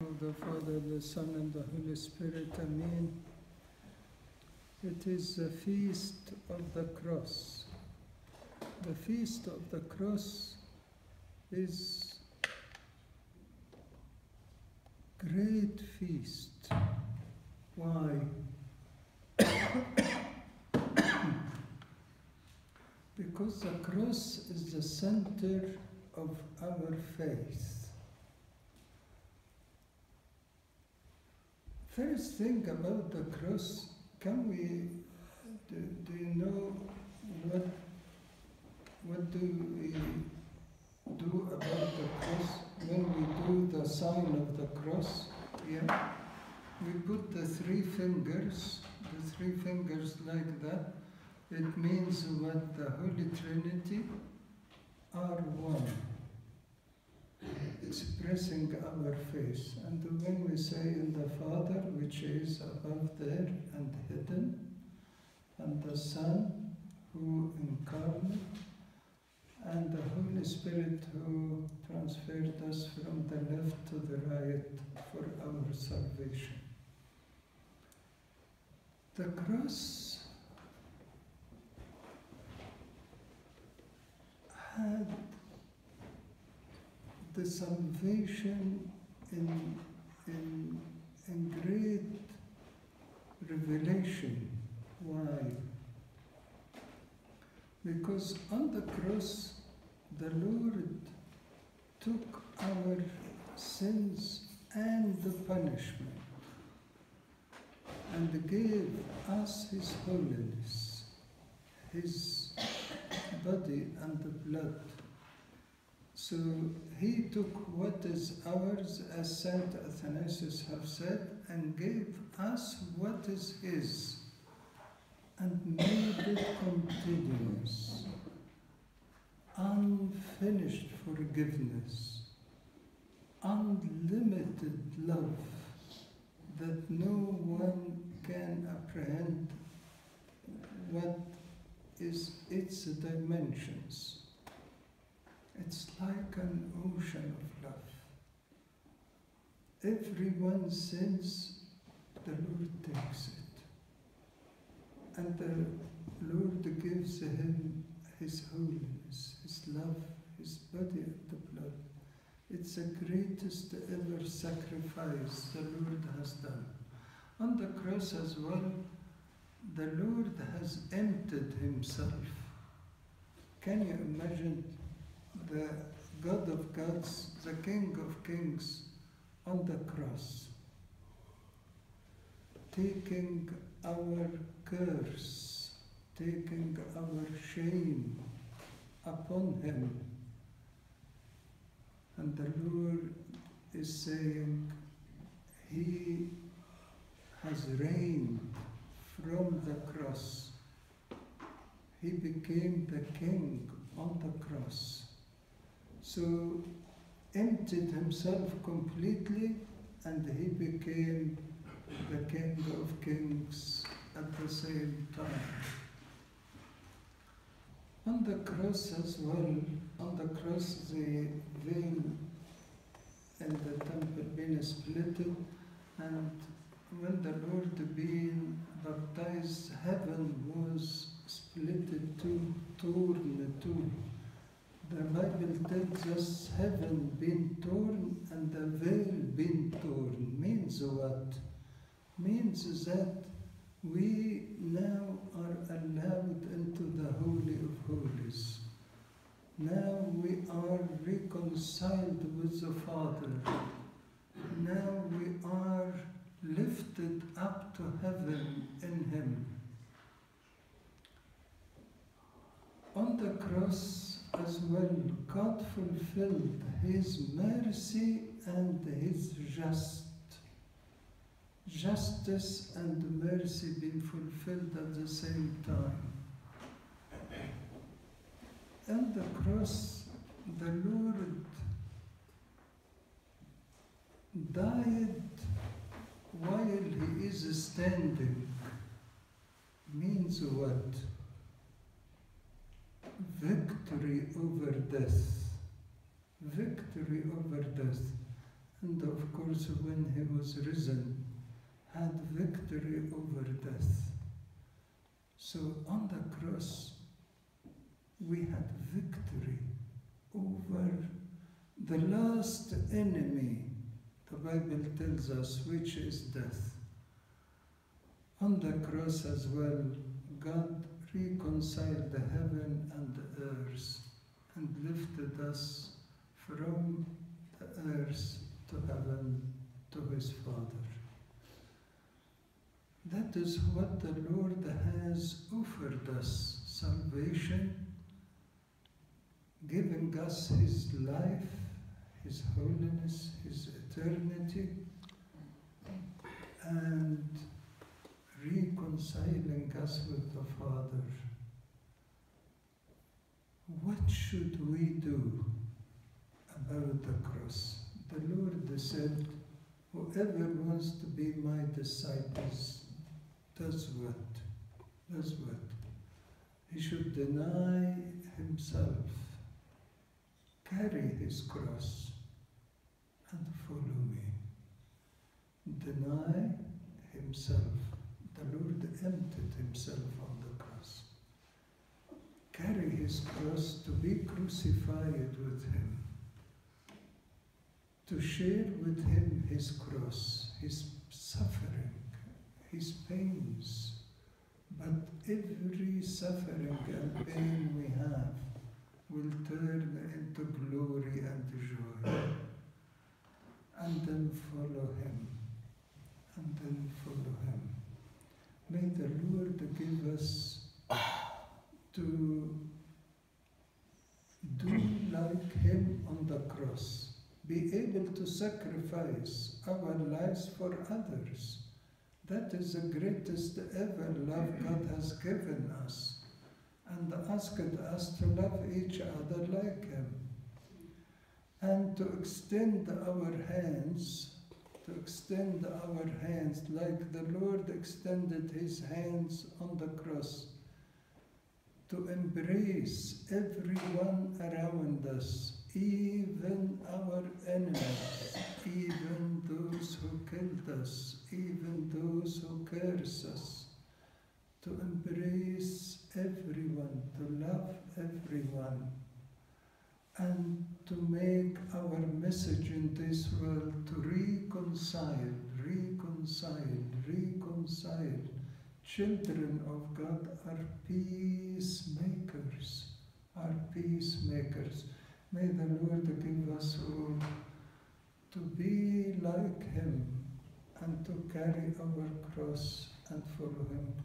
of the Father, the Son, and the Holy Spirit. Amen. It is the feast of the cross. The feast of the cross is great feast. Why? because the cross is the center of our faith. First thing about the cross, can we, do, do you know what, what do we do about the cross? When we do the sign of the cross, yeah, we put the three fingers, the three fingers like that. It means what the Holy Trinity are one expressing our faith. And when we say which is above there and hidden, and the Son, who incarnate, and the Holy Spirit, who transferred us from the left to the right for our salvation. The cross had the salvation in, in, in great revelation. Why? Because on the cross, the Lord took our sins and the punishment and gave us His holiness, His body and the blood. So he took what is ours, as Saint Athanasius have said, and gave us what is his, and made it continuous, unfinished forgiveness, unlimited love that no one can apprehend what is its dimensions. It's like an ocean of love. Everyone sins, the Lord takes it. And the Lord gives him his holiness, his love, his body and the blood. It's the greatest ever sacrifice the Lord has done. On the cross as well, the Lord has emptied himself. Can you imagine the God of gods, the King of kings on the cross, taking our curse, taking our shame upon him. And the Lord is saying, He has reigned from the cross. He became the king on the cross. So emptied himself completely and he became the King of Kings at the same time. On the cross as well, on the cross the veil in the temple being split and when the Lord being baptized, heaven was split two, torn two. The Bible tells us heaven been torn and the veil been torn. Means what? Means that we now are allowed into the Holy of Holies. Now we are reconciled with the Father. Now we are lifted up to heaven in Him. On the cross as well, God fulfilled His mercy and His just. Justice and mercy being fulfilled at the same time. And the cross, the Lord died while He is standing. Means what? Victory over death. victory over death. and of course, when he was risen, had victory over death. So on the cross, we had victory over the last enemy, the Bible tells us, which is death. On the cross as well, God reconciled the heaven and the earth and lifted us from the earth to heaven to his Father. That is what the Lord has offered us salvation, giving us his life, his holiness, his eternity, and reconciling us with the Father. What should we do about the cross? The Lord said, Whoever wants to be my disciples does what? Does what? He should deny himself, carry his cross, and follow me. Deny himself. The Lord emptied himself on the cross. Carry his cross to be crucified with him. To share with him his cross, his suffering, his pains. But every suffering and pain we have will turn into glory and joy. And then follow him. And then follow him. May the Lord give us to do like him on the cross, be able to sacrifice our lives for others. That is the greatest ever love God has given us. And asked us to love each other like him. And to extend our hands to extend our hands like the Lord extended his hands on the cross to embrace everyone around us, even our enemies, even those who killed us, even those who curse us, to embrace everyone, to love everyone and to make our message in this world to reconcile, reconcile, reconcile. Children of God are peacemakers, are peacemakers. May the Lord give us all to be like Him and to carry our cross and follow Him.